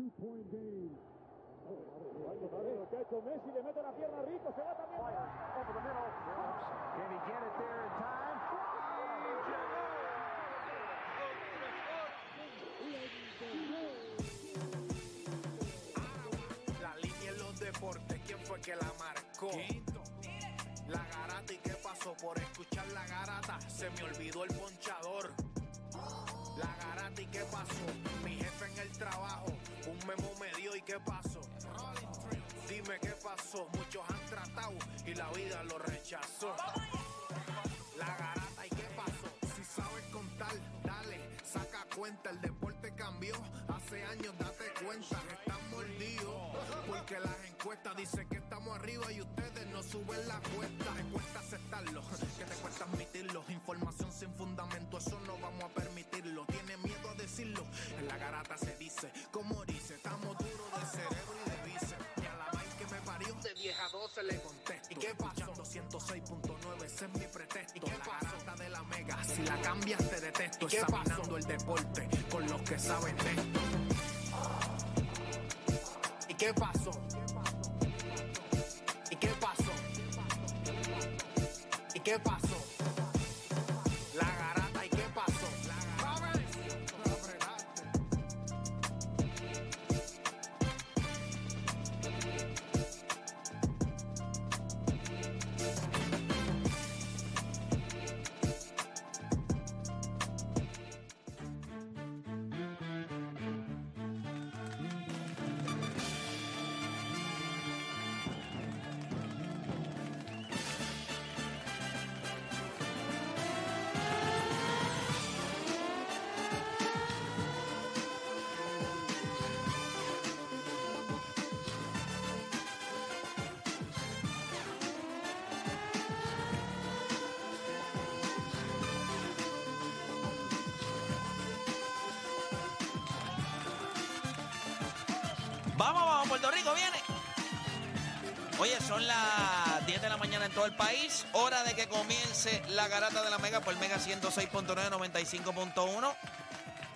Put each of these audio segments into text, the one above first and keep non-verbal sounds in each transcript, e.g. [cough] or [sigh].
two-point game. Muchacho, Messi le mete la pierna rico, se va también. Over the middle. Can he get it there in time? La línea en los deportes, ¿quién fue que la marcó? La garata y qué pasó por escuchar la garata, se me olvidó el ponchador. Garata y qué pasó, mi jefe en el trabajo, un memo me dio y qué pasó. Dime qué pasó, muchos han tratado y la vida lo rechazó. La garata y qué pasó, si sabes contar, dale, saca cuenta, el deporte hace años date cuenta, están mordidos, porque las encuestas dicen que estamos arriba y ustedes no suben la cuesta, te cuesta aceptarlo, que te cuesta admitirlo, información sin fundamento, eso no vamos a permitirlo, tiene miedo a decirlo, en la garata se dice, como dice, estamos duros de cerebro y de vice, y a la vaina que me parió, de 10 a 12 le contesto, ¿y qué pasó? 106.9, ese es mi pretexto, ¿y qué la garata de la mega, si la cambias te detesto, examinando el deporte con los que saben de esto. ¿Y qué pasó? ¿Y qué pasó? ¿Y qué pasó? La Puerto Rico viene. Oye, son las 10 de la mañana en todo el país. Hora de que comience la garata de la Mega por Mega 106.9, 95.1.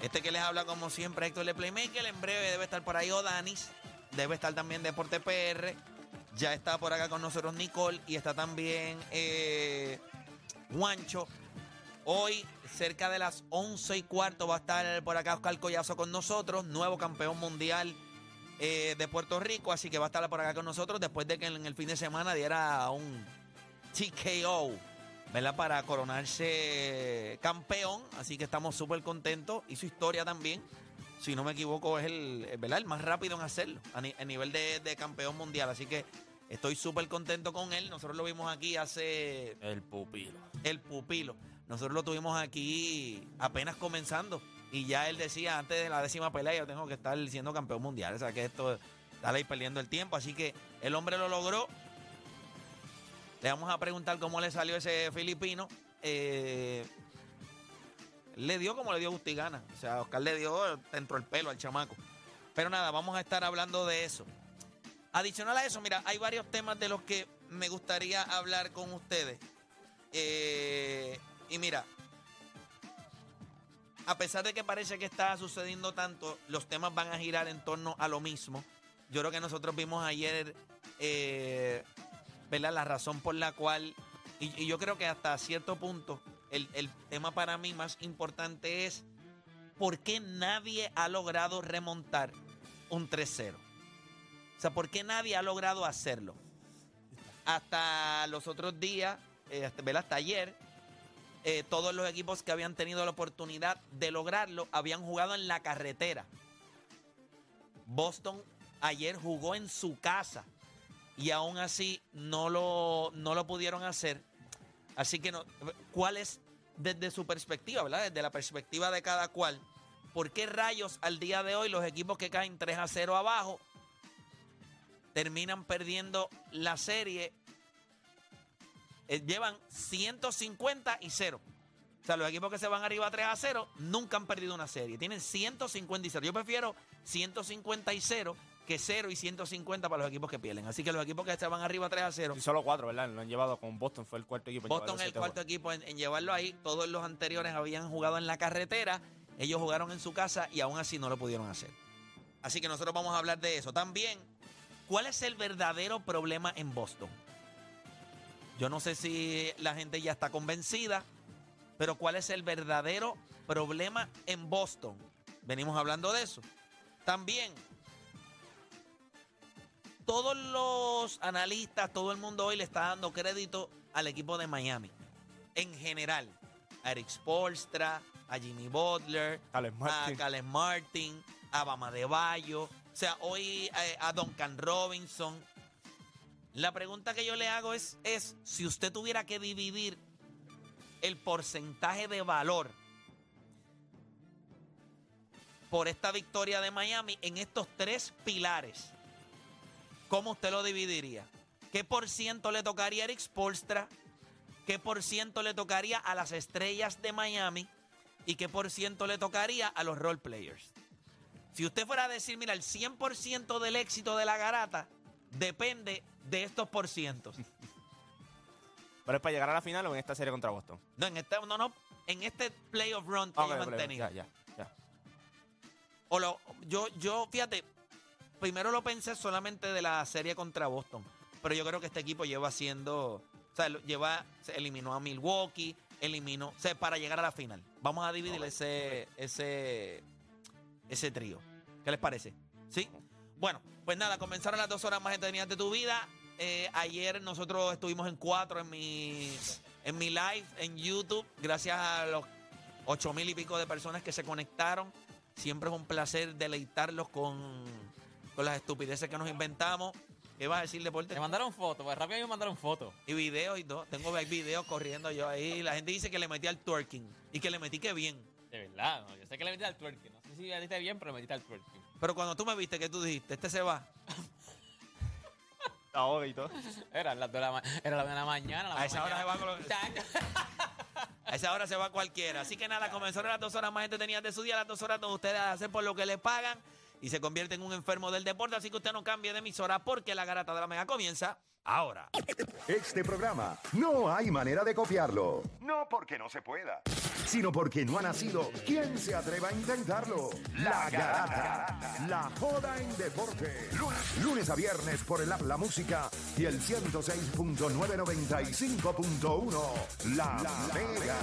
Este que les habla como siempre, Héctor de Playmaker. En breve debe estar por ahí Odanis. Debe estar también Deporte PR. Ya está por acá con nosotros Nicole. Y está también eh, Juancho. Hoy, cerca de las 11 y cuarto, va a estar por acá Oscar Collazo con nosotros, nuevo campeón mundial eh, de Puerto Rico, así que va a estar por acá con nosotros después de que en el fin de semana diera un TKO, ¿verdad? Para coronarse campeón, así que estamos súper contentos y su historia también, si no me equivoco, es el, ¿verdad? el más rápido en hacerlo a, ni- a nivel de, de campeón mundial, así que estoy súper contento con él, nosotros lo vimos aquí hace El pupilo. el pupilo. Nosotros lo tuvimos aquí apenas comenzando. Y ya él decía, antes de la décima pelea, yo tengo que estar siendo campeón mundial. O sea que esto, estar ahí perdiendo el tiempo. Así que el hombre lo logró. Le vamos a preguntar cómo le salió ese filipino. Eh, le dio como le dio Gustigana. O sea, Oscar le dio dentro del pelo al chamaco. Pero nada, vamos a estar hablando de eso. Adicional a eso, mira, hay varios temas de los que me gustaría hablar con ustedes. Eh, y mira, a pesar de que parece que está sucediendo tanto, los temas van a girar en torno a lo mismo. Yo creo que nosotros vimos ayer, eh, ¿verdad? La razón por la cual, y, yo creo que hasta cierto punto, el, tema para mí más importante es por qué nadie ha logrado remontar un 3-0. O sea, ¿por qué nadie ha logrado hacerlo? Hasta los otros días, eh, ¿verdad? hasta ayer, eh, todos los equipos que habían tenido la oportunidad de lograrlo habían jugado en la carretera. Boston ayer jugó en su casa y aún así no lo, no lo pudieron hacer. Así que, no, ¿cuál es desde su perspectiva, verdad? Desde la perspectiva de cada cual. ¿Por qué rayos al día de hoy los equipos que caen 3 a 0 abajo terminan perdiendo la serie? Eh, llevan 150 y 0. O sea, los equipos que se van arriba 3 a 0 nunca han perdido una serie. Tienen 150 y 0. Yo prefiero 150 y 0 que 0 y 150 para los equipos que pierden. Así que los equipos que se van arriba 3 a 0 Y solo cuatro, ¿verdad? Lo han llevado con Boston, fue el cuarto equipo. en Boston es el cuarto juegos. equipo en, en llevarlo ahí. Todos los anteriores habían jugado en la carretera. Ellos jugaron en su casa y aún así no lo pudieron hacer. Así que nosotros vamos a hablar de eso. También, ¿cuál es el verdadero problema en Boston? Yo no sé si la gente ya está convencida, pero ¿cuál es el verdadero problema en Boston? Venimos hablando de eso. También, todos los analistas, todo el mundo hoy le está dando crédito al equipo de Miami. En general. A Eric Spolstra, a Jimmy Butler, a. Caleb Martin, a Bama de Bayo. O sea, hoy eh, a Duncan Robinson. La pregunta que yo le hago es, es si usted tuviera que dividir el porcentaje de valor por esta victoria de Miami en estos tres pilares, ¿cómo usted lo dividiría? ¿Qué por ciento le tocaría a Eric Spolstra? ¿Qué por ciento le tocaría a las estrellas de Miami? ¿Y qué por ciento le tocaría a los role players? Si usted fuera a decir, mira, el 100% del éxito de la garata depende de estos por cientos. [laughs] ¿Pero es para llegar a la final o en esta serie contra Boston? No, en este, no, no, en este playoff run que Ah, ok, ellos han tenido. Ya, ya, ya. O lo, yo, yo, fíjate, primero lo pensé solamente de la serie contra Boston. Pero yo creo que este equipo lleva haciendo. O sea, lleva. Se eliminó a Milwaukee, eliminó. O sea, para llegar a la final. Vamos a dividir ese. ese. ese trío. ¿Qué les parece? ¿Sí? Bueno, pues nada, comenzaron las dos horas más entretenidas de tu vida. Eh, ayer nosotros estuvimos en cuatro en mi, en mi live en YouTube. Gracias a los ocho mil y pico de personas que se conectaron. Siempre es un placer deleitarlos con, con las estupideces que nos inventamos. ¿Qué vas a decir, Deporte? Me mandaron fotos, pues rápido me mandaron fotos. Y videos y todo. Tengo videos corriendo yo ahí. La gente dice que le metí al twerking. Y que le metí que bien. De verdad, no, yo sé que le metiste al twerking. No sé si le metiste bien, pero le metiste al twerking. Pero cuando tú me viste, ¿qué tú dijiste? Este se va. Ahora y todo. Era las dos de la, ma- era las de la mañana. la A esa hora se va los-. A esa hora se va cualquiera. Así que nada, comenzaron las dos horas más entretenidas de su día, las dos horas donde ustedes hacen por lo que le pagan y se convierte en un enfermo del deporte. Así que usted no cambie de emisora porque la garata de la mega comienza ahora. Este programa no hay manera de copiarlo. No porque no se pueda, sino porque no ha nacido. ¿Quién se atreva a intentarlo? La Garata. La joda en deporte. Lunes, lunes a viernes por el app La Música y el 106.995.1. La, Mega.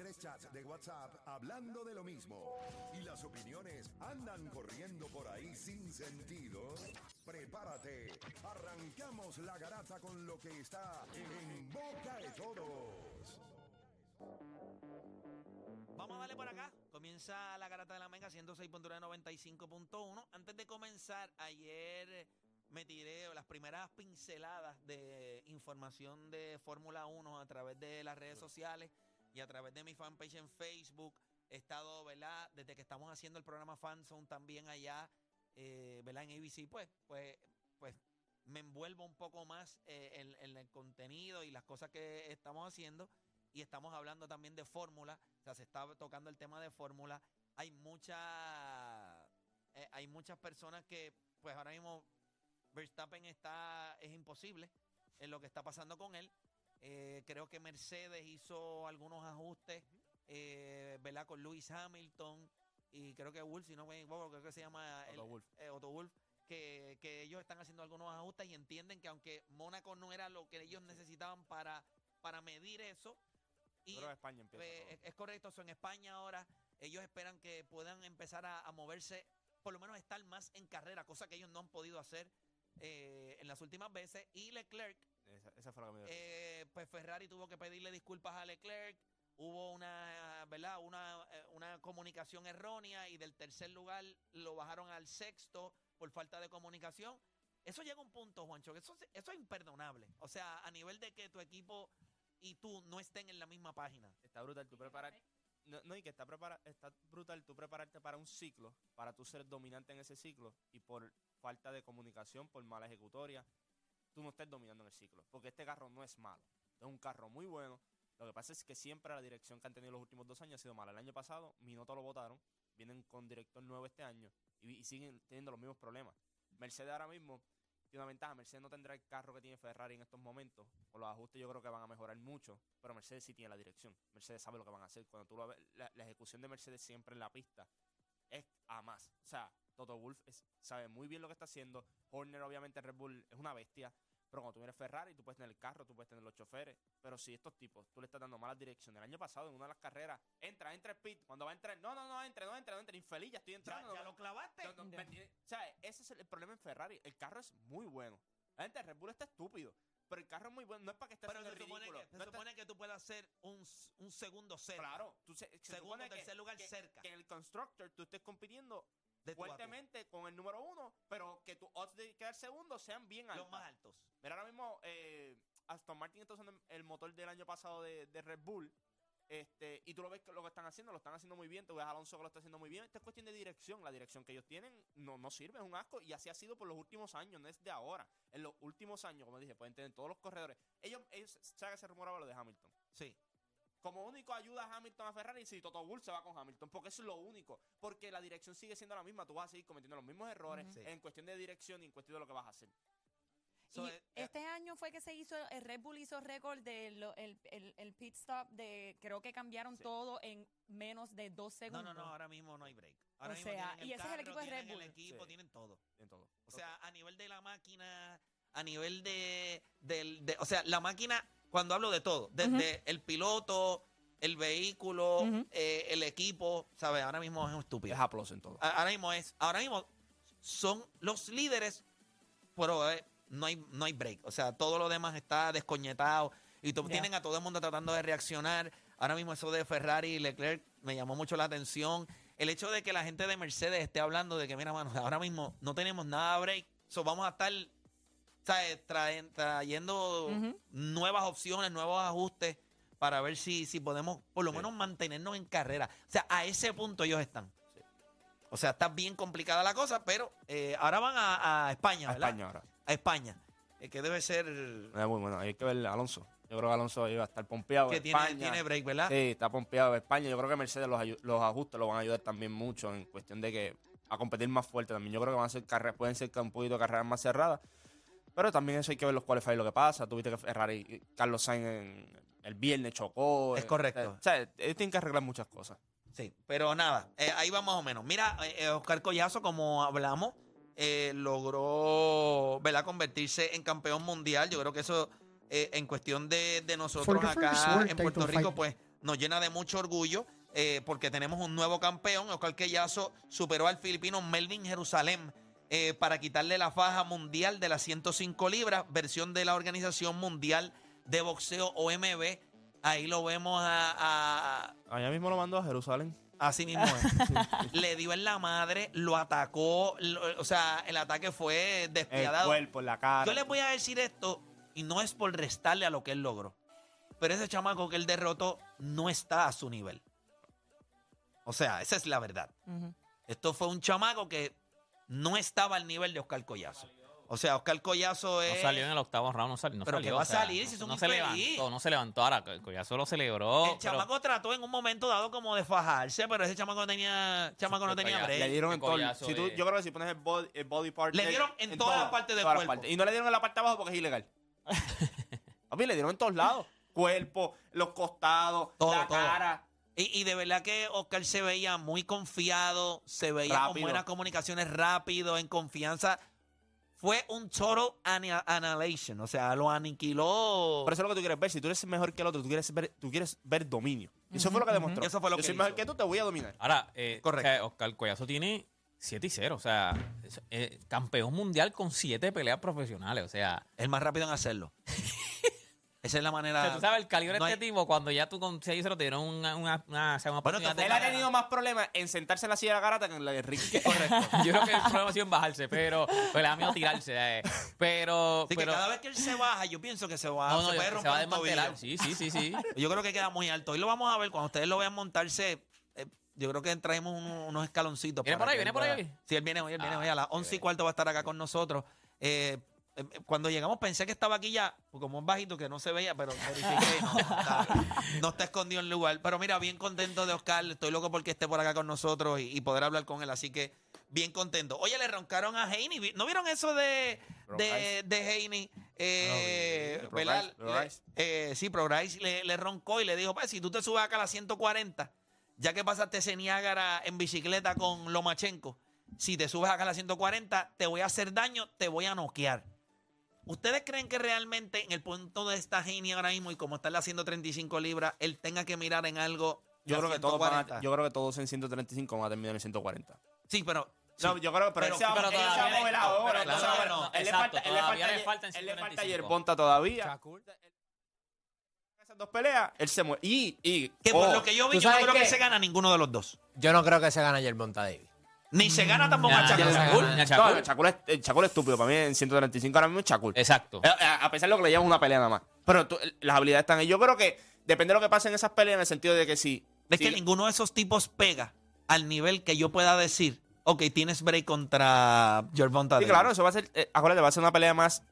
Tres chats de WhatsApp hablando de lo mismo y las opiniones andan corriendo por ahí sin sentido. Prepárate, arrancamos la garata con lo que está en boca de todos. Vamos a darle por acá. Comienza la garata de la Mega 106.95.1. Antes de comenzar, ayer me tiré las primeras pinceladas de información de Fórmula 1 a través de las redes sociales y a través de mi fanpage en Facebook. He estado, ¿verdad? Desde que estamos haciendo el programa Fanzone también allá, eh, ¿verdad? En ABC, pues, pues, pues me envuelvo un poco más eh, en, el contenido y las cosas que estamos haciendo. Y estamos hablando también de fórmula. O sea, se está tocando el tema de fórmula. Hay mucha, eh, hay muchas personas que, pues ahora mismo, Verstappen está, es imposible en lo que está pasando con él. Eh, creo que Mercedes hizo algunos ajustes, eh, ¿verdad? Con Lewis Hamilton y creo que Wolf, si no me equivoco, creo que se llama el- Otto Wolff. eh, Otto Wolff, que, que ellos están haciendo algunos ajustes y entienden que aunque Mónaco no era lo que ellos necesitaban para, para medir eso, y Pero España empieza. pues, es, es correcto, son en España ahora. Ellos esperan que puedan empezar a, a moverse, por lo menos estar más en carrera, cosa que ellos no han podido hacer eh, en las últimas veces. Y Leclerc, Esa, esa fue la que me dio. eh, pues Ferrari tuvo que pedirle disculpas a Leclerc. Hubo una, ¿verdad? Una, eh, una comunicación errónea y del tercer lugar lo bajaron al sexto por falta de comunicación. Eso llega a un punto, Juancho, que eso, es- eso es imperdonable. O sea, a nivel de que tu equipo y tú no estén en la misma página. Está brutal tú preparar. No, no, y que está, prepara, está brutal tú prepararte para un ciclo, para tú ser dominante en ese ciclo, y por falta de comunicación, por mala ejecutoria, tú no estés dominando en el ciclo. Porque este carro no es malo. Es un carro muy bueno. Lo que pasa es que siempre la dirección que han tenido los últimos dos años ha sido mala. El año pasado, Minuto lo votaron, vienen con director nuevo este año, y, siguen teniendo los mismos problemas. Mercedes ahora mismo tiene una ventaja. Mercedes no tendrá el carro que tiene Ferrari en estos momentos. Con los ajustes yo creo que van a mejorar mucho. Pero Mercedes sí tiene la dirección. Mercedes sabe lo que van a hacer. Cuando tú lo ves, la ejecución de Mercedes siempre en la pista es a más. O sea, Toto Wolf es- sabe muy bien lo que está haciendo. Horner, obviamente, Red Bull es una bestia. Pero cuando tú vienes Ferrari, tú puedes tener el carro, tú puedes tener los choferes. Pero si estos tipos, tú le estás dando malas direcciones. El año pasado, en una de las carreras, entra, entra el pit. Cuando va a entrar, no, no, no, entre, no entre, no entre. Infeliz, ya estoy entrando. ya no, lo clavaste. no, no, me entiendes? O sea, ese es el, el problema en Ferrari. El carro es muy bueno. La gente, Red Bull está estúpido. Pero el carro es muy bueno. No es para que esté Pero se el supone, ridículo. que, se está- supone que tú puedas hacer un, segundo cero. Claro. Tú se, se Segundo, que- tercer lugar que, cerca. que en el Constructor tú estés compitiendo de fuertemente con el número uno, pero que tus odds de quedar segundo sean bien altos. Los más altos. Mira, ahora mismo eh, Aston Martin está usando el motor del año pasado de, de Red Bull. Este, y tú lo ves que lo que están haciendo, lo están haciendo muy bien. Tú ves a Alonso que lo está haciendo muy bien. Esta es cuestión de dirección. La dirección que ellos tienen no, no sirve, es un asco. Y así ha sido por los últimos años, no es de ahora. En los últimos años, como dije, pueden tener todos los corredores. Ellos, ellos ¿sabes que se rumoraba lo de Hamilton? Sí. Como único ayuda a Hamilton a Ferrari si Toto Wolff se va con Hamilton, porque eso es lo único. Porque la dirección sigue siendo la misma. Tú vas a seguir cometiendo los mismos errores en cuestión de dirección y en cuestión de lo que vas a hacer. So, y eh, este año fue que se hizo, el Red Bull hizo récord del el, el, el pit stop de, creo que cambiaron Sí. todo en menos de dos No, segundos. no, no, ahora mismo no hay break. Ahora O mismo sea, y ese es el equipo de Red Bull. el equipo, Sí. tienen todo. En todo. O sea, a nivel de la máquina, a nivel de, del, de- o sea, la máquina, cuando hablo de todo, desde el piloto, el vehículo, eh, el equipo, ¿sabes? Ahora mismo es un estúpido. es aplauso en todo. Ahora mismo es, ahora mismo son los líderes, pero eh, no hay, no hay break. O sea, todo lo demás está descoñetado y Ya. tienen a todo el mundo tratando de reaccionar. Ahora mismo eso de Ferrari y Leclerc me llamó mucho la atención. El hecho de que la gente de Mercedes esté hablando de que, mira, mano, ahora mismo no tenemos nada break. So, vamos a estar ¿sabes? Traen- trayendo nuevas opciones, nuevos ajustes para ver si, si podemos por lo Sí. menos mantenernos en carrera. O sea, a ese punto ellos están. O sea, está bien complicada la cosa, pero eh, ahora van a, a España, A ¿verdad? España ahora. A España. eh, que debe ser muy bueno. Hay que ver a Alonso. Yo creo que Alonso iba a estar pompeado. que tiene, España. tiene break, ¿verdad? Sí, está pompeado España. Yo creo que Mercedes los, los ajustes lo van a ayudar también mucho en cuestión de que a competir más fuerte también. Yo creo que van a ser carreras, pueden ser un poquito carreras más cerradas. Pero también eso hay que ver los qualifiers lo que pasa. Tuviste que Ferrari, Carlos Sainz en- el viernes chocó. Es eh, correcto. O sea, ellos tienen que arreglar muchas cosas. Sí, pero nada, eh, ahí va más o menos. Mira, eh, eh, Oscar Collazo, como hablamos, eh, logró ¿verdad? convertirse en campeón mundial. Yo creo que eso, eh, en cuestión de, de nosotros acá en Puerto Rico, pues nos llena de mucho orgullo eh, porque tenemos un nuevo campeón. Oscar Collazo superó al filipino Melvin Jerusalén eh, para quitarle la faja mundial de las 105 libras, versión de la Organización Mundial de Boxeo OMB. Ahí lo vemos a- a, Allá mismo lo mandó a Jerusalén. Así mismo es. [laughs] Le dio en la madre, lo atacó. lo- o sea, el ataque fue El despiadado. cuerpo, en la cara. Yo les voy a decir esto, y no es por restarle a lo que él logró. Pero ese chamaco que él derrotó no está a su nivel. O sea, esa es la verdad. Esto fue un chamaco que no estaba al nivel de Oscar Collazo. O sea, Oscar Collazo es. No salió en el octavo round, no salió. No Pero salió, que va a o sea, salir si no- es un no se levantó, no se levantó. Ahora, el Collazo lo celebró. el pero- chamaco trató en un momento dado como de fajarse, pero ese chamaco no tenía, chamaco no tenía break. Le dieron en todo. si tú- yo creo que si pones el body, el body part. Le dieron en todas las partes del cuerpo. partes. Y no le dieron en la parte de abajo porque es ilegal. [laughs] A mí le dieron en todos lados. Cuerpo, los costados, Todo, la todo. cara. Y, y de verdad que Oscar se veía muy confiado, se veía con buenas comunicaciones rápido, en confianza. Fue un total annihilation, o sea, lo aniquiló. Pero eso es lo que tú quieres ver. Si tú eres mejor que el otro, tú quieres ver, tú quieres ver dominio. Y eso fue lo que demostró. Eso fue lo Yo que soy mejor que tú, te voy a dominar. Ahora, eh, Correcto. o sea, Oscar Collazo tiene 7 y 0. O sea, es- eh, campeón mundial con 7 peleas profesionales. O sea, El más rápido en hacerlo. [laughs] Esa es la o manera. sea, tú sabes el calibre no de este hay- tipo, cuando ya tú con 6 y 0 te dieron una, una, una, o sea, una Bueno, oportunidad Él ha tenido más problemas en sentarse en la silla de la garata que en la de Ricky. [laughs] Correcto. Yo creo que el problema ha sido en bajarse, pero pues, le da miedo tirarse. eh. Pero, Así que pero cada vez que él se baja, yo pienso que se va, no, no, se puede se romper va a un tobillo. desmantelar. Sí, sí, sí, sí. Yo creo que queda muy alto. Hoy lo vamos a ver cuando ustedes lo vean montarse. eh, yo creo que traemos unos, unos escaloncitos. ¿Viene para por ahí? que ¿Viene él por ahí? Sí, él viene hoy, él viene Ah, hoy. A las qué 11 y cuarto va a estar acá con nosotros. Eh, cuando llegamos pensé que estaba aquí ya, como es bajito que no se veía, pero verifiqué y no, no está, no está escondido en el lugar. Pero mira, bien contento de Oscar, estoy loco porque esté por acá con nosotros y, y poder hablar con él. Así que bien contento. Oye, le roncaron a Haney. ¿No vieron eso de, de, de Haney? Eh, eh, sí, Progrise le, le roncó y le dijo, pues, si tú te subes acá a las 140, ya que pasaste ese Niágara en bicicleta con Lomachenko, si te subes acá a las 140, te voy a hacer daño, te voy a noquear. ¿Ustedes creen que realmente en el punto de esta Haney ahora mismo y como está en las 135 libras, él tenga que mirar en algo Yo creo, que todos van a- 140? yo creo que todos en 135 van a terminar en 140. Sí, pero... No, sí. yo creo que pero, Pero- él se va, pero él se todavía le- mover no, ahora. él se claro, mover. no, Él le exacto, falta, él le todavía falta, le falta en él le falta 135. Yerbonta todavía. Esas dos peleas, él se mueve. Y, y Que por oh, lo que yo vi, ¿Tú yo no creo que se gana ninguno de los dos. Yo no creo que se gane Yerbonta Davis. Ni se gana tampoco Nah, a No, Shakur. el Shakur es, el Shakur es estúpido. Para mí en 135 ahora mismo es Shakur. Exacto. Eh, eh, A pesar de lo que le llevas una pelea nada más. Pero tú- las habilidades están ahí. Yo creo que depende de lo que pase en esas peleas en el sentido de que si... Es que ninguno de esos tipos pega al nivel que yo pueda decir, ok, tienes break contra Gervonta Sí, claro, eso va a ser... eh, acuérdate, va a ser una pelea más...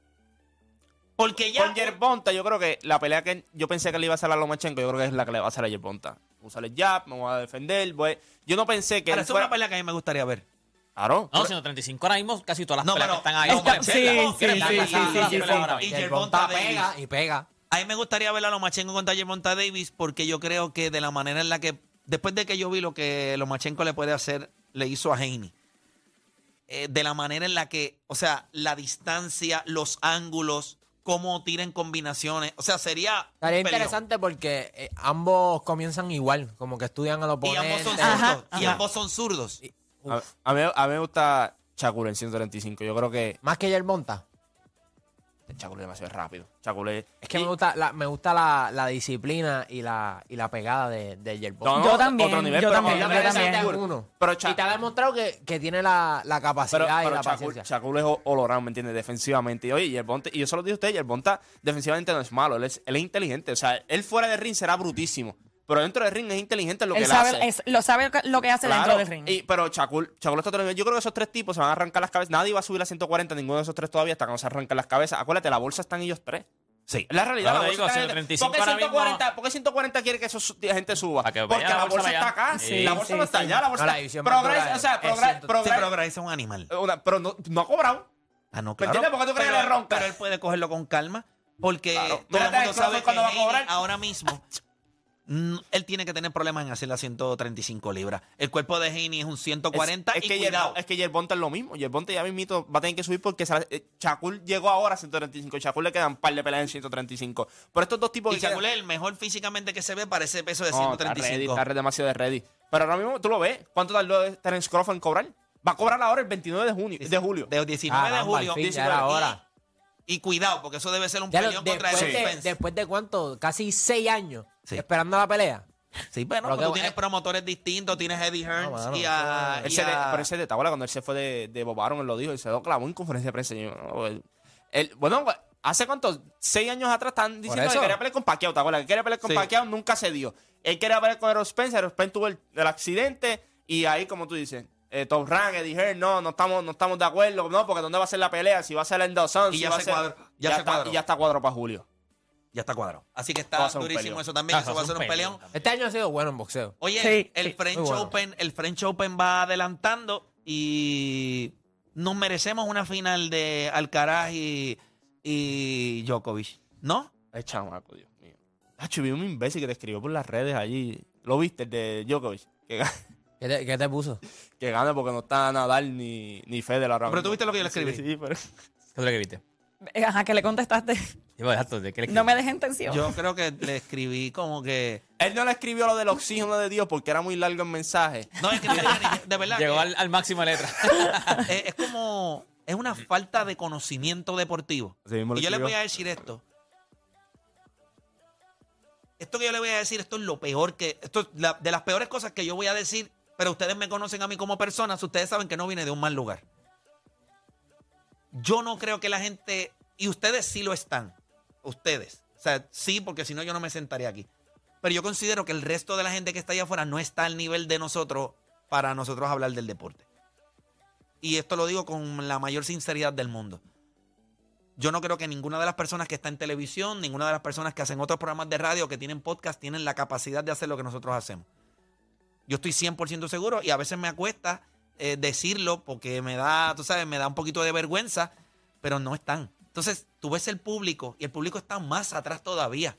Porque ya... Con Yerbonta, yo creo que la pelea que yo pensé que le iba a hacer a Lomachenko, yo creo que es la que le va a hacer a Yerbonta. Usar el jab, me voy a defender. voy- Yo no pensé que Ahora, es fuera... una pelea que a mí me gustaría ver. Claro. No, 135 ahora mismo casi todas las No, peleas pero- que están ahí. Sí, sí, ¿Quieres sí, Y Yerbonta pega y pega. A mí me gustaría ver a Lomachenko contra Gervonta Davis porque yo creo que de la manera en la que, después de que yo vi lo que Lomachenko le puede hacer, le hizo a Haney, eh, de la manera en la que, o sea, la distancia, los ángulos, cómo tiran combinaciones, o sea, sería... Estaría interesante porque eh, ambos comienzan igual, como que estudian al Y oponente. ambos son Ajá, zurdos. Y ajá. ambos son zurdos. A, a mí, a mí me gusta Shakur en 135. Yo creo que Más que Yerbonta. Shakur es demasiado rápido. Es... Que y- me gusta la, me gusta la, la disciplina y la, y la pegada de, de Yerbonta. No, no, Yo también, otro nivel, yo pero también, yo también. Shakur- Uno. Pero, y te ha demostrado que, que tiene la, la capacidad pero, y la paciencia. Shakur es o- all-around, ¿me entiendes? Defensivamente. Y oye, Yerbonta, y yo se lo dije a usted, Yerbonta defensivamente no es malo. Él es, él es inteligente. O sea, él fuera de ring será brutísimo. Pero dentro del ring es inteligente en lo que él sabe, hace. es- lo sabe lo que hace Claro, dentro del ring. y- pero Shakur, Shakur está. Yo creo que esos tres tipos se van a arrancar las cabezas. Nadie va a subir a 140, ninguno de esos tres todavía, hasta que no se arranquen las cabezas. Acuérdate, la bolsa están ellos tres. Sí. La realidad. Claro, la digo, está en- 135 ¿Por qué ahora 140, mismo- ¿Por qué 140 quiere que eso gente suba? Porque la bolsa está acá. Sí, la bolsa sí, no está sí. allá. La bolsa No, está- Progress, o sea, es Progress, 100. Sí, Progress- es un animal. una- pero no, no ha cobrado. Ah, no, ¿Me claro. entiendes? ¿Por qué tú crees que pero, le ronca? pero él puede cogerlo con calma porque Claro. todo el mundo sabe que cuando va a cobrar. ahora mismo él tiene que tener problemas en hacer las 135 libras. El cuerpo de Haney es un 140 es, es y que cuidado. Yer- es que Yerbonta es lo mismo. Yerbonta ya mismito va a tener que subir porque la- eh, Shakur llegó ahora a 135. Shakur le quedan un par de peleas en 135. Por estos dos tipos y Shakur es el mejor físicamente que se ve para ese peso de No, está ready, 135. está re- demasiado de ready. Pero ahora mismo tú lo ves. ¿Cuánto tardó Terence Crawford en cobrar? Va a cobrar ahora el 29 de, junio, de julio. De 19 de Caramba, julio. al fin, ya 19. era hora. Y, y cuidado, porque eso debe ser un peleón contra después, Errol de, después de cuánto, casi seis años Sí. esperando la pelea. Sí, pero Pero tú tienes eh, promotores distintos, tienes Eddie Hearns mano, y a... Él y se de- a- pero ese de Tabola, cuando él se fue de, de Bob Arum, él lo dijo, y se lo clavó en conferencia de prensa. y yo, no, él- él- bueno, ¿hace cuánto? Seis años atrás están diciendo que quería pelear con Pacquiao, ¿te acuerdas? Que quería pelear con Sí. Pacquiao, nunca se dio. Él quería pelear con Errol Spence, Errol Spence tuvo el, el accidente, y ahí, como tú dices, eh, Top Rank, Eddie Hearn, no, no estamos, no estamos de acuerdo, no, porque ¿dónde va a ser la pelea? Si va a ser en Dos Sons, Y si ya va a se ser- cuadró, ya se está, y ya está cuadro para julio. Ya está cuadrado. Así que está durísimo eso también. Ah, Eso eso va a es ser un un peleón. peleón. Este año ha sido bueno en boxeo. Oye, Sí, el sí. French Muy bueno. Open, el French Open va adelantando y nos merecemos una final de Alcaraz y, y Djokovic, ¿no? Es chamaco, Dios mío. Hacho, vi un imbécil que te escribió por las redes allí. ¿Lo viste? El de Djokovic. Que, ga- ¿Qué te, qué te puso? [laughs] que gana porque no está Nadal ni, ni Federer ahora Pero tú mismo. viste lo que yo le escribí. Sí, sí, pero... ¿Qué es lo que viste? Eh, Ajá, que le contestaste. Yo, exacto, ¿de qué le No me dejes en tensión. Yo creo que le escribí como que... Él no le escribió lo del oxígeno de Dios porque era muy largo el mensaje. No, es que de verdad... Llegó que- al, al máximo de letra. [laughs] es, es como... Es una falta de conocimiento deportivo. Y yo escribió. voy a decir esto. Esto que yo les voy a decir, esto es lo peor que... Esto es la- de las peores cosas que yo voy a decir, pero ustedes me conocen a mí como persona, so ustedes saben que no viene de un mal lugar. Yo no creo que la gente... Y ustedes sí lo están. Ustedes. O sea, sí, porque si no yo no me sentaría aquí. Pero yo considero que el resto de la gente que está allá afuera no está al nivel de nosotros para nosotros hablar del deporte. Y esto lo digo con la mayor sinceridad del mundo. Yo no creo que ninguna de las personas que está en televisión, ninguna de las personas que hacen otros programas de radio, que tienen podcast, tienen la capacidad de hacer lo que nosotros hacemos. Yo estoy 100% seguro y a veces me acuesta eh, decirlo porque me da, tú sabes, me da un poquito de vergüenza, pero no están. Entonces, tú ves el público y el público está más atrás todavía.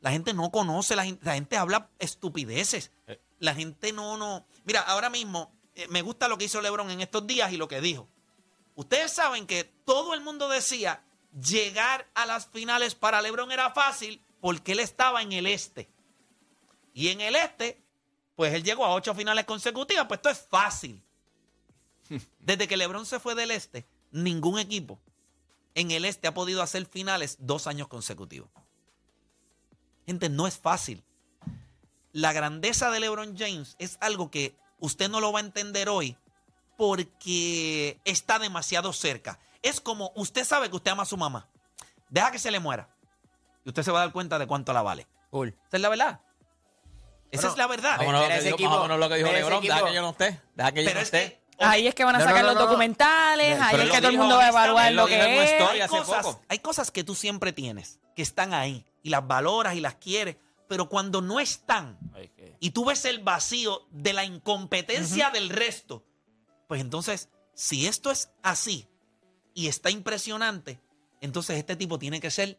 La gente no conoce, la gente, la gente habla estupideces. Eh. La gente no, no. Mira, ahora mismo eh, me gusta lo que hizo LeBron en estos días y lo que dijo. Ustedes saben que todo el mundo decía llegar a las finales para LeBron era fácil porque él estaba en el este. Y en el este, pues él llegó a ocho finales consecutivas, pues esto es fácil. [laughs] Desde que LeBron se fue del este, ningún equipo en el este ha podido hacer finales dos años consecutivos. Gente, no es fácil. La grandeza de LeBron James es algo que usted no lo va a entender hoy porque está demasiado cerca. Es como usted sabe que usted ama a su mamá. Deja que se le muera. Y usted se va a dar cuenta de cuánto la vale. Cool. Esa es la verdad. Esa Bueno, es la verdad. Vámonos a lo que dijo- menos lo que dijo LeBron. Deja que yo no esté. Deja que yo Pero no es esté. que Ahí es que van a No, sacar no, los no, no. documentales, ahí es que todo el mundo va a evaluar lo que una es. historia. hay cosas, poco. hay cosas que tú siempre tienes, que están ahí, y las valoras y las quieres, pero cuando no están, y tú ves el vacío de la incompetencia del resto, pues entonces, si esto es así y está impresionante, entonces este tipo tiene que ser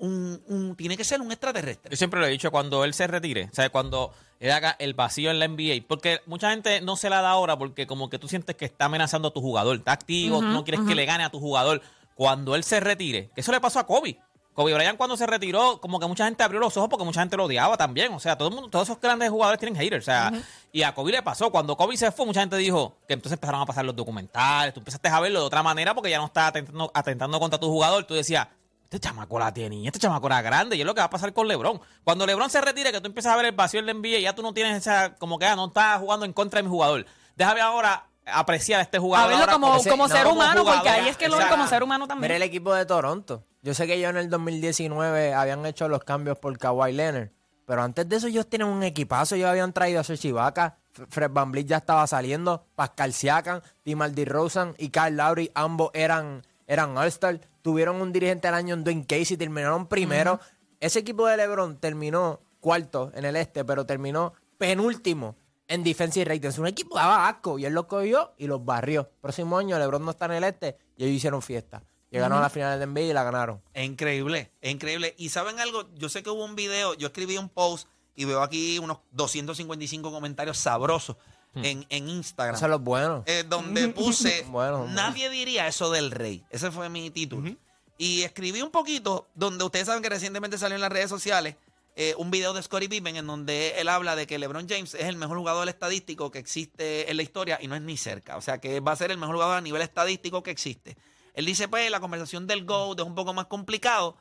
un, un- tiene que ser un extraterrestre. Yo siempre lo he dicho, cuando él se retire, o sea, cuando él haga el vacío en la NBA, porque mucha gente no se la da ahora porque como que tú sientes que está amenazando a tu jugador, está activo, tú no quieres que le gane a tu jugador. Cuando él se retire, que eso le pasó a Kobe. Kobe Bryant cuando se retiró, como que mucha gente abrió los ojos porque mucha gente lo odiaba también. O sea, todo el mundo, todos esos grandes jugadores tienen haters. O sea, y a Kobe le pasó. Cuando Kobe se fue, mucha gente dijo que entonces empezaron a pasar los documentales. Tú empezaste a verlo de otra manera porque ya no estaba atentando, atentando contra tu jugador. Tú decías, este chamaco la tiene y este chamaco era grande. Y es lo que va a pasar con LeBron. Cuando LeBron se retire, que tú empiezas a ver el vacío en la NBA, ya tú no tienes esa, como que ah, no estás jugando en contra de mi jugador. Déjame ahora apreciar a este A jugador. verlo ahora como, ese- como no, ser como humano, porque ahí es que lo ven como ser humano Mira también. el equipo de Toronto. Yo sé que ellos en el 2019 habían hecho los cambios por Kawhi Leonard. Pero antes de eso ellos tienen un equipazo. Ellos habían traído a. F- Fred Van ya estaba saliendo. Pascal Siakam, DeMar DeRozan y Kyle Lowry. Ambos eran, eran All-Star. Tuvieron un dirigente del año en Dwayne Casey. Terminaron primero. Ese equipo de LeBron terminó cuarto en el este, pero terminó penúltimo en defensive rating. Es un equipo daba asco y él lo cogió y los barrió. Próximo año LeBron no está en el este y ellos hicieron fiesta. Llegaron a la final de NBA y la ganaron. Es increíble, es increíble. Y saben algo, yo sé que hubo un video, yo escribí un post y veo aquí unos 255 comentarios sabrosos en, en Instagram. Eso es lo bueno. eh, donde puse, [laughs] Bueno, nadie diría eso del rey. Ese fue mi título. Y escribí un poquito, donde ustedes saben que recientemente salió en las redes sociales, eh, un video de Scottie Pippen en donde él habla de que LeBron James es el mejor jugador estadístico que existe en la historia y no es ni cerca. O sea, que va a ser el mejor jugador a nivel estadístico que existe. Él dice, pues, la conversación del GOAT es un poco más complicado,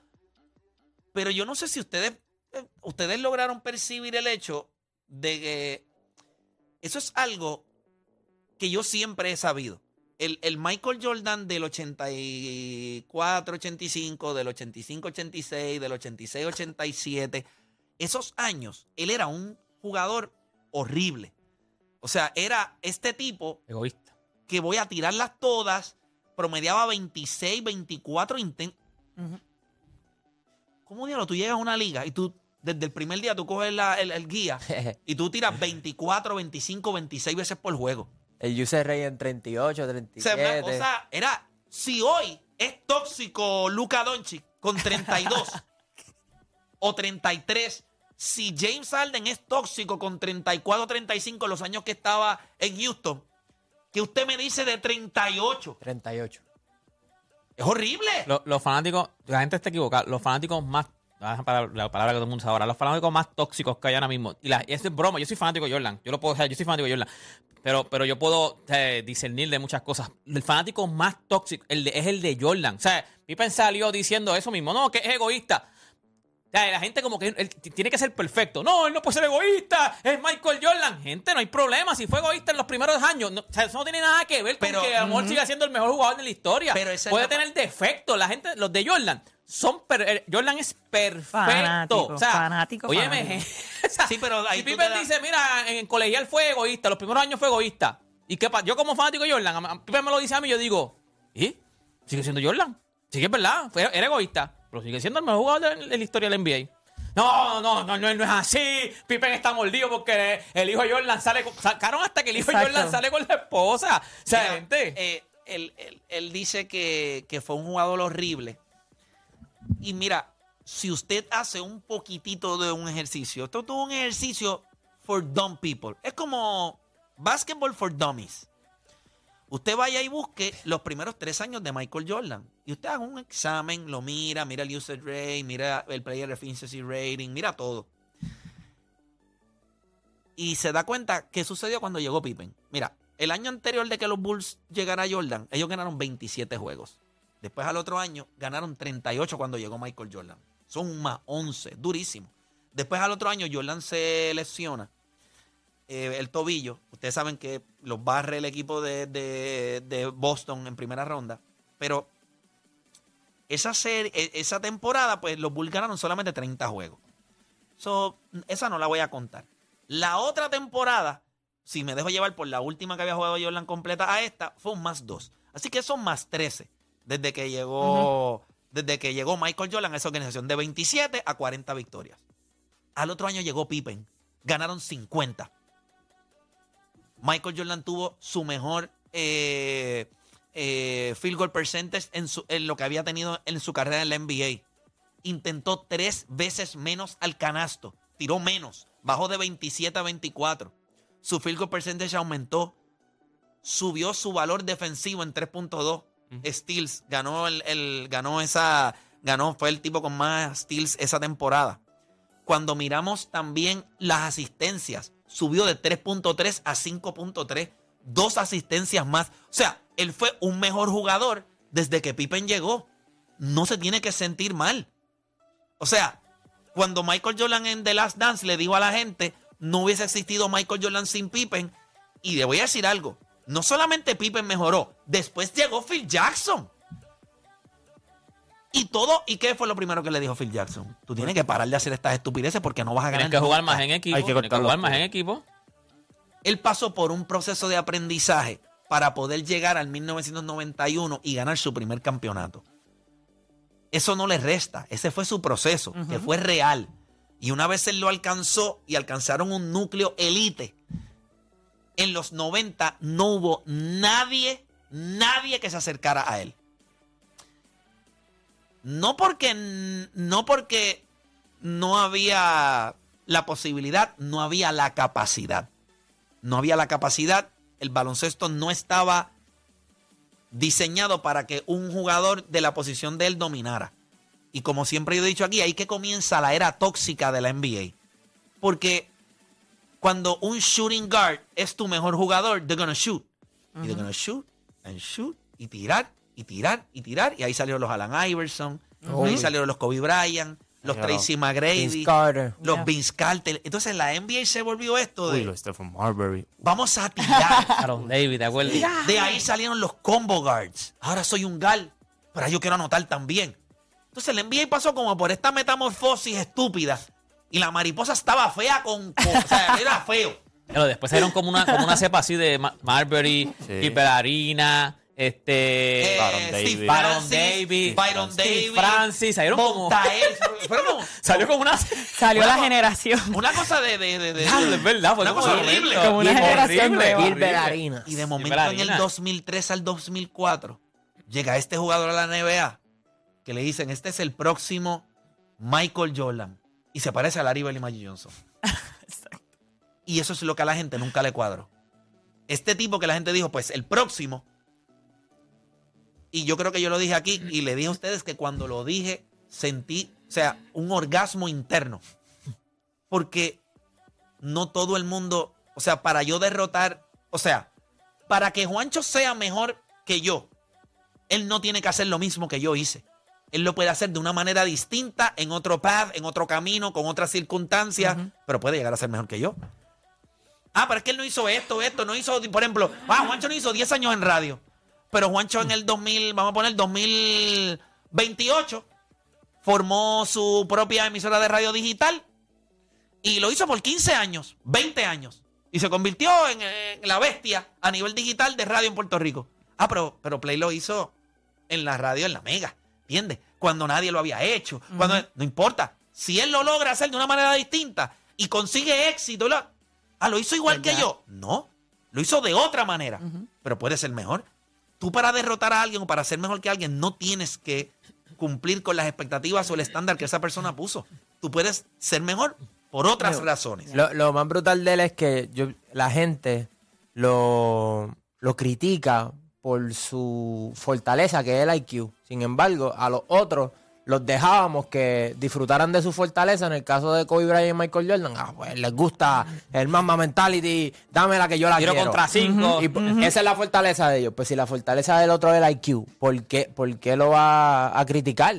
pero yo no sé si ustedes, eh, ustedes lograron percibir el hecho de que eso es algo que yo siempre he sabido. El, el Michael Jordan del 84-85, del 85-86, del 86-87, esos años, él era un jugador horrible. O sea, era este tipo Egoísta. que voy a tirarlas todas, promediaba 26, 24 intentos. ¿Cómo diablo tú llegas a una liga y tú, desde el primer día, tú coges la- el, el guía [laughs] y tú tiras 24, 25, 26 veces por juego? El user rate en 38, O sea, 37. una cosa, era, si hoy es tóxico Luka Doncic con 32 [laughs] o 33, si James Harden es tóxico con 34 35 los años que estaba en Houston, que usted me dice de 38, 38. es horrible. Lo- los fanáticos, la gente está equivocada. Los fanáticos más. La palabra que todo el mundo sabe ahora. Los fanáticos más tóxicos que hay ahora mismo. Y, la, es broma. Yo soy fanático de Jordan. Yo lo puedo yo soy fanático de Jordan. Pero, pero yo puedo eh, discernir de muchas cosas. El fanático más tóxico el es el de Jordan. O sea, Pippen salió diciendo eso mismo. No, que es egoísta. O sea, la gente como que él tiene que ser perfecto. No, él no puede ser egoísta. Es Michael Jordan. Gente, no hay problema. Si fue egoísta en los primeros años. No, o sea, eso no tiene nada que ver con Pero- que a lo mejor Ujú. siga siendo el mejor jugador de la historia. Pero puede la- tener defectos. La gente, los de Jordan, son per- eh, Jordan es perfecto. Fanático, o sea, fanático, óyeme, [laughs] o sea, Sí, pero ahí si Pippen dice, mira, en colegial fue egoísta, los primeros años fue egoísta. ¿Y qué pasa? Yo como fanático de Jordan, Pippen me lo dice a mí, yo digo, ¿y? Sigue siendo Jordan. Sí que es verdad, fue, era egoísta, pero sigue siendo el mejor jugador de, la historia del NBA. No, no, no, no, no es así. Pippen está mordido porque el hijo de Jordan sale con. Sacaron hasta que el hijo de Exacto. Jordan sale con la esposa. O sea, Mira, gente. eh, él, él- él dice que, que fue un jugador horrible. Y mira, si usted hace un poquitito de un ejercicio, esto es un ejercicio for dumb people. Es como basketball for dummies. Usted vaya y busque los primeros tres años de Michael Jordan. Y usted haga un examen, lo mira, mira el user rate, mira el player efficiency rating, mira todo. Y se da cuenta qué sucedió cuando llegó Pippen. Mira, el año anterior de que los Bulls llegaran a Jordan, ellos ganaron 27 juegos. Después al otro año ganaron 38 cuando llegó Michael Jordan. Son más 11, durísimo. Después al otro año Jordan se lesiona eh, el tobillo. Ustedes saben que los barre el equipo de, de- de Boston en primera ronda. Pero esa, serie, e- esa temporada, pues los Bulls ganaron solamente 30 juegos. So, esa no la voy a contar. La otra temporada, si me dejo llevar por la última que había jugado Jordan completa a esta, fue un más 2. Así que son más 13 desde que llegó, desde que llegó Michael Jordan a esa organización, de 27 a 40 victorias. Al otro año llegó Pippen, ganaron 50. Michael Jordan tuvo su mejor eh, eh, field goal percentage en, su- en lo que había tenido en su carrera en la NBA. Intentó tres veces menos al canasto, tiró menos, bajó de 27 a 24. Su field goal percentage aumentó, subió su valor defensivo en 3.2 steals, ganó el, el- ganó esa, ganó, fue el tipo con más steals esa temporada. Cuando miramos también las asistencias, subió de 3.3 a 5.3, dos asistencias más. O sea, él fue un mejor jugador desde que Pippen llegó. No se tiene que sentir mal. O sea, cuando Michael Jordan en The Last Dance le dijo a la gente, no hubiese existido Michael Jordan sin Pippen. Y le voy a decir algo, no solamente Pippen mejoró, después llegó Phil Jackson. Y todo, ¿y qué fue lo primero que le dijo Phil Jackson? Tú tienes que parar de hacer estas estupideces porque no vas a ganar. Tienes que jugar nunca". más en equipo. Hay que Tienes que jugar más en equipo. Él pasó por un proceso de aprendizaje para poder llegar al 1991 y ganar su primer campeonato. Eso no le resta, ese fue su proceso, que fue real. Y una vez él lo alcanzó y alcanzaron un núcleo elite, en los 90 no hubo nadie, nadie que se acercara a él. No porque, no porque no había la posibilidad, no había la capacidad no había la capacidad, el baloncesto no estaba diseñado para que un jugador de la posición de él dominara. Y como siempre yo he dicho aquí, ahí que comienza la era tóxica de la NBA. Porque cuando un shooting guard es tu mejor jugador, they're gonna shoot. Y they're gonna shoot and shoot y tirar y tirar y tirar. Y ahí salieron los Alan Iverson, ahí salieron los Kobe Bryant, los. Tracy McGrady, Vince Carter. los Yeah. Vince Carter. Entonces la NBA se volvió esto de Uy, los Stephen Marbury. vamos a tirar. [laughs] Aaron David, ¿de acuerdo? De ahí salieron los combo guards. Ahora soy un guard, pero yo quiero anotar también. Entonces el NBA pasó como por esta metamorfosis estúpida. Y la mariposa estaba fea con... con- o sea, [laughs] era feo. Pero después salieron como una, como una cepa así de Ma- Marbury, Sí. Keeper Arena, este. Eh, Byron Steve Davis. Francis, Davis, Byron Steve Davis. Francis, salieron como- Montael. [laughs] Fueron como- Salió como una. Salió la generación. una cosa de... de, de- de- Diablo, es verdad, fue Una cosa horrible. Como una Horrible, generación Arenas. Y de momento en el harina. 2003 al 2004 llega este jugador a la NBA que le dicen, este es el próximo Michael Jordan. Y se parece a Larry Bird y Magic Johnson. [laughs] y eso es lo que a la gente nunca le cuadró. Este tipo que la gente dijo, pues el próximo. Y yo creo que yo lo dije aquí y le dije a ustedes que cuando lo dije sentí, o sea, un orgasmo interno. Porque no todo el mundo, o sea, para yo derrotar, o sea, para que Juancho sea mejor que yo, él no tiene que hacer lo mismo que yo hice. Él lo puede hacer de una manera distinta, en otro path, en otro camino, con otras circunstancias, pero puede llegar a ser mejor que yo. Ah, pero es que él no hizo esto, esto, no hizo, por ejemplo, ah, Juancho no hizo 10 años en radio, pero Juancho en el 2000, vamos a poner 2028, formó su propia emisora de radio digital y lo hizo por 15 años, 20 años. Y se convirtió en, en la bestia a nivel digital de radio en Puerto Rico. Ah, pero, pero Play lo hizo en la radio, en la mega. ¿Entiendes? Cuando nadie lo había hecho. Cuando, no importa. Si él lo logra hacer de una manera distinta y consigue éxito, la- ah, lo hizo igual que yo. No, lo hizo de otra manera, pero puede ser mejor. Tú para derrotar a alguien o para ser mejor que alguien no tienes que cumplir con las expectativas o el estándar que esa persona puso. Tú puedes ser mejor por otras razones. Lo, lo más brutal de él es que yo, la gente lo, lo critica por su fortaleza, que es el IQ. Sin embargo, a los otros los dejábamos que disfrutaran de su fortaleza. En el caso de Kobe Bryant y Michael Jordan, ah, pues les gusta el Mamba Mentality, dame la que yo la Tiro quiero. contra cinco. Y pues, esa es la fortaleza de ellos. Pues si la fortaleza del otro es el IQ, ¿por qué, por qué lo va a criticar?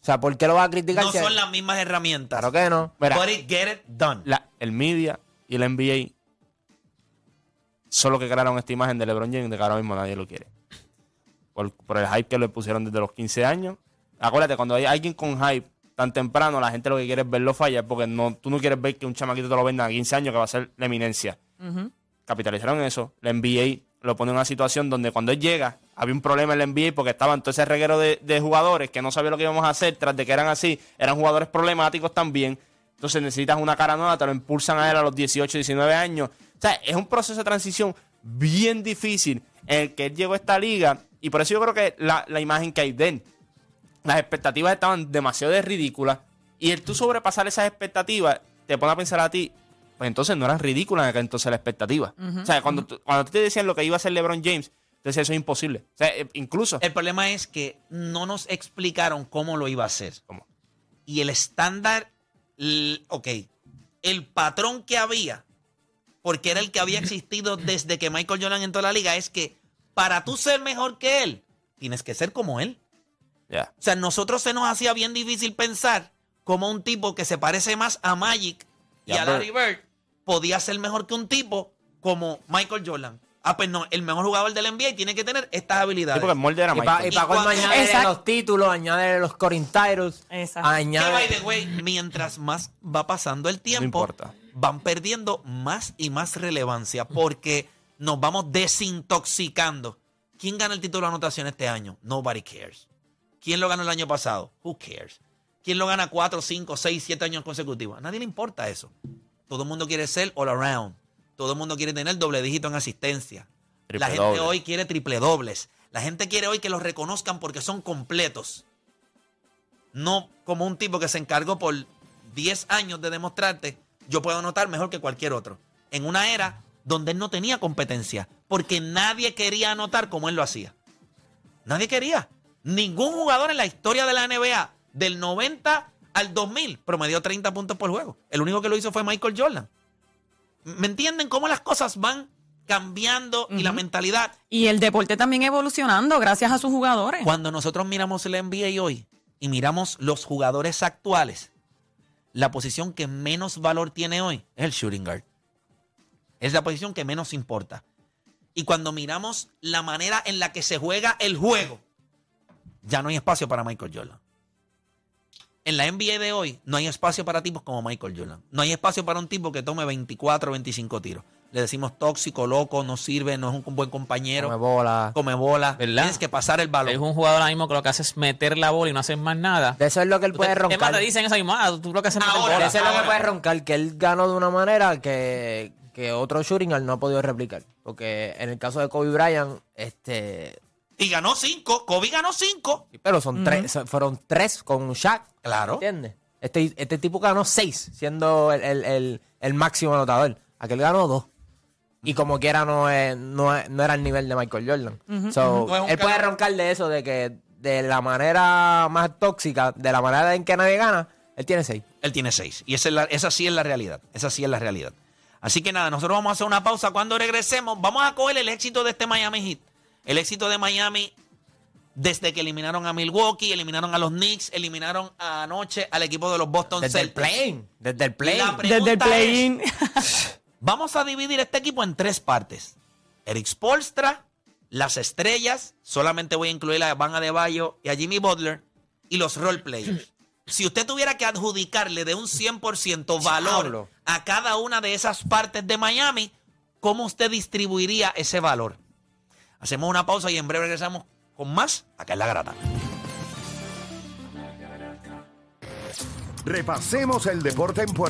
O sea, ¿por qué lo va a criticar? No si- son las mismas herramientas. Claro que no. Mira, But it get it done. la- el media y el NBA solo que crearon esta imagen de LeBron James de que ahora mismo nadie lo quiere. Por, por el hype que le pusieron desde los 15 años. Acuérdate, cuando hay alguien con hype tan temprano, la gente lo que quiere es verlo fallar porque no, tú no quieres ver que un chamaquito te lo venda a 15 años que va a ser la eminencia. Capitalizaron eso. La NBA lo pone en una situación donde cuando él llega, había un problema en la NBA porque estaban todo ese reguero de, de jugadores que no sabía lo que íbamos a hacer, tras de que eran así, eran jugadores problemáticos también. Entonces necesitas una cara nueva, te lo impulsan a él a los 18, 19 años. O sea, es un proceso de transición bien difícil en el que él llegó a esta liga y por eso yo creo que la, la imagen que hay de él, las expectativas estaban demasiado de ridículas y el tú sobrepasar esas expectativas te pone a pensar a ti, pues entonces no eran ridículas en aquel entonces la expectativa. O sea, cuando, tú- cuando te decían lo que iba a hacer LeBron James, entonces eso es imposible. O sea, eh, incluso... El problema es que no nos explicaron cómo lo iba a hacer. ¿Cómo? Y el estándar, ok, el patrón que había, porque era el que había existido desde que Michael Jordan entró a la liga, es que para tú ser mejor que él, tienes que ser como él. O sea, nosotros se nos hacía bien difícil pensar cómo un tipo que se parece más a Magic y a Larry Bird podía ser mejor que un tipo como Michael Jordan. Ah, pues no, el mejor jugador del NBA tiene que tener estas Sí, habilidades. porque el molde era Y para. Y cuando- Exacto. los títulos, añadirle los scoring titles, Exacto. Que, by añade... the way, mientras más va pasando el tiempo, importa. van perdiendo más y más relevancia porque nos vamos desintoxicando. ¿Quién gana el título de anotación este año? Nobody cares. ¿Quién lo ganó el año pasado? Who cares? ¿Quién lo gana 4, 5, 6, 7 años consecutivos? A nadie le importa eso. Todo el mundo quiere ser all around. Todo el mundo quiere tener doble dígito en asistencia. Triple La gente doble. hoy quiere triple dobles. La gente quiere hoy que los reconozcan porque son completos. No como un tipo que se encargó por 10 años de demostrarte, yo puedo anotar mejor que cualquier otro. En una era donde él no tenía competencia, porque nadie quería anotar como él lo hacía. Nadie quería. Ningún jugador en la historia de la NBA del 90 al 2000 promedió 30 puntos por juego. El único que lo hizo fue Michael Jordan. ¿Me entienden cómo las cosas van cambiando y la mentalidad? Y el deporte también evolucionando gracias a sus jugadores. Cuando nosotros miramos el NBA hoy y miramos los jugadores actuales, la posición que menos valor tiene hoy es el shooting guard. Es la posición que menos importa. Y cuando miramos la manera en la que se juega el juego, ya no hay espacio para Michael Jordan. En la NBA de hoy no hay espacio para tipos como Michael Jordan. No hay espacio para un tipo que tome 24 o 25 tiros. Le decimos tóxico, loco, no sirve, no es un buen compañero, Come bola. come bola. ¿Verdad? Tienes que pasar el balón. Es un jugador ahora mismo que lo que hace es meter la bola y no hace más nada. De eso es lo que él puede Es más, roncar. te dicen eso mismo. Ah, tú lo que haces es meter Ahora, bola. Eso es lo que puede roncar, que él ganó de una manera que, que otro shooting no ha podido replicar. Porque en el caso de Kobe Bryant, este... Y ganó cinco. Kobe ganó cinco. Pero son tres, fueron tres con Shaq. Claro. ¿Entiendes? Este, este tipo ganó seis, siendo el, el- el- el máximo anotador. Aquel ganó dos. Y como quiera no, es, no, es- no era el nivel de Michael Jordan. So, No es un él puede cabrón. roncar de eso, de que de la manera más tóxica, de la manera en que nadie gana, él tiene seis. Él tiene seis. Y esa, es la- esa sí es la realidad. Esa sí es la realidad. Así que nada, nosotros vamos a hacer una pausa. Cuando regresemos, vamos a coger el éxito de este Miami Heat. El éxito de Miami desde que eliminaron a Milwaukee, eliminaron a los Knicks, eliminaron anoche al equipo de los Boston Desde el Celtics. play Desde el play La Desde el play-in. [laughs] vamos a dividir este equipo en tres partes. Eric Spolstra, las estrellas, solamente voy a incluir a Van Adebayo y a Jimmy Butler, y los role players. Si usted tuviera que adjudicarle de un 100% valor a cada una de esas partes de Miami, ¿cómo usted distribuiría ese valor? Hacemos una pausa y en breve regresamos con más acá en La Grata. Repasemos el deporte en Puerto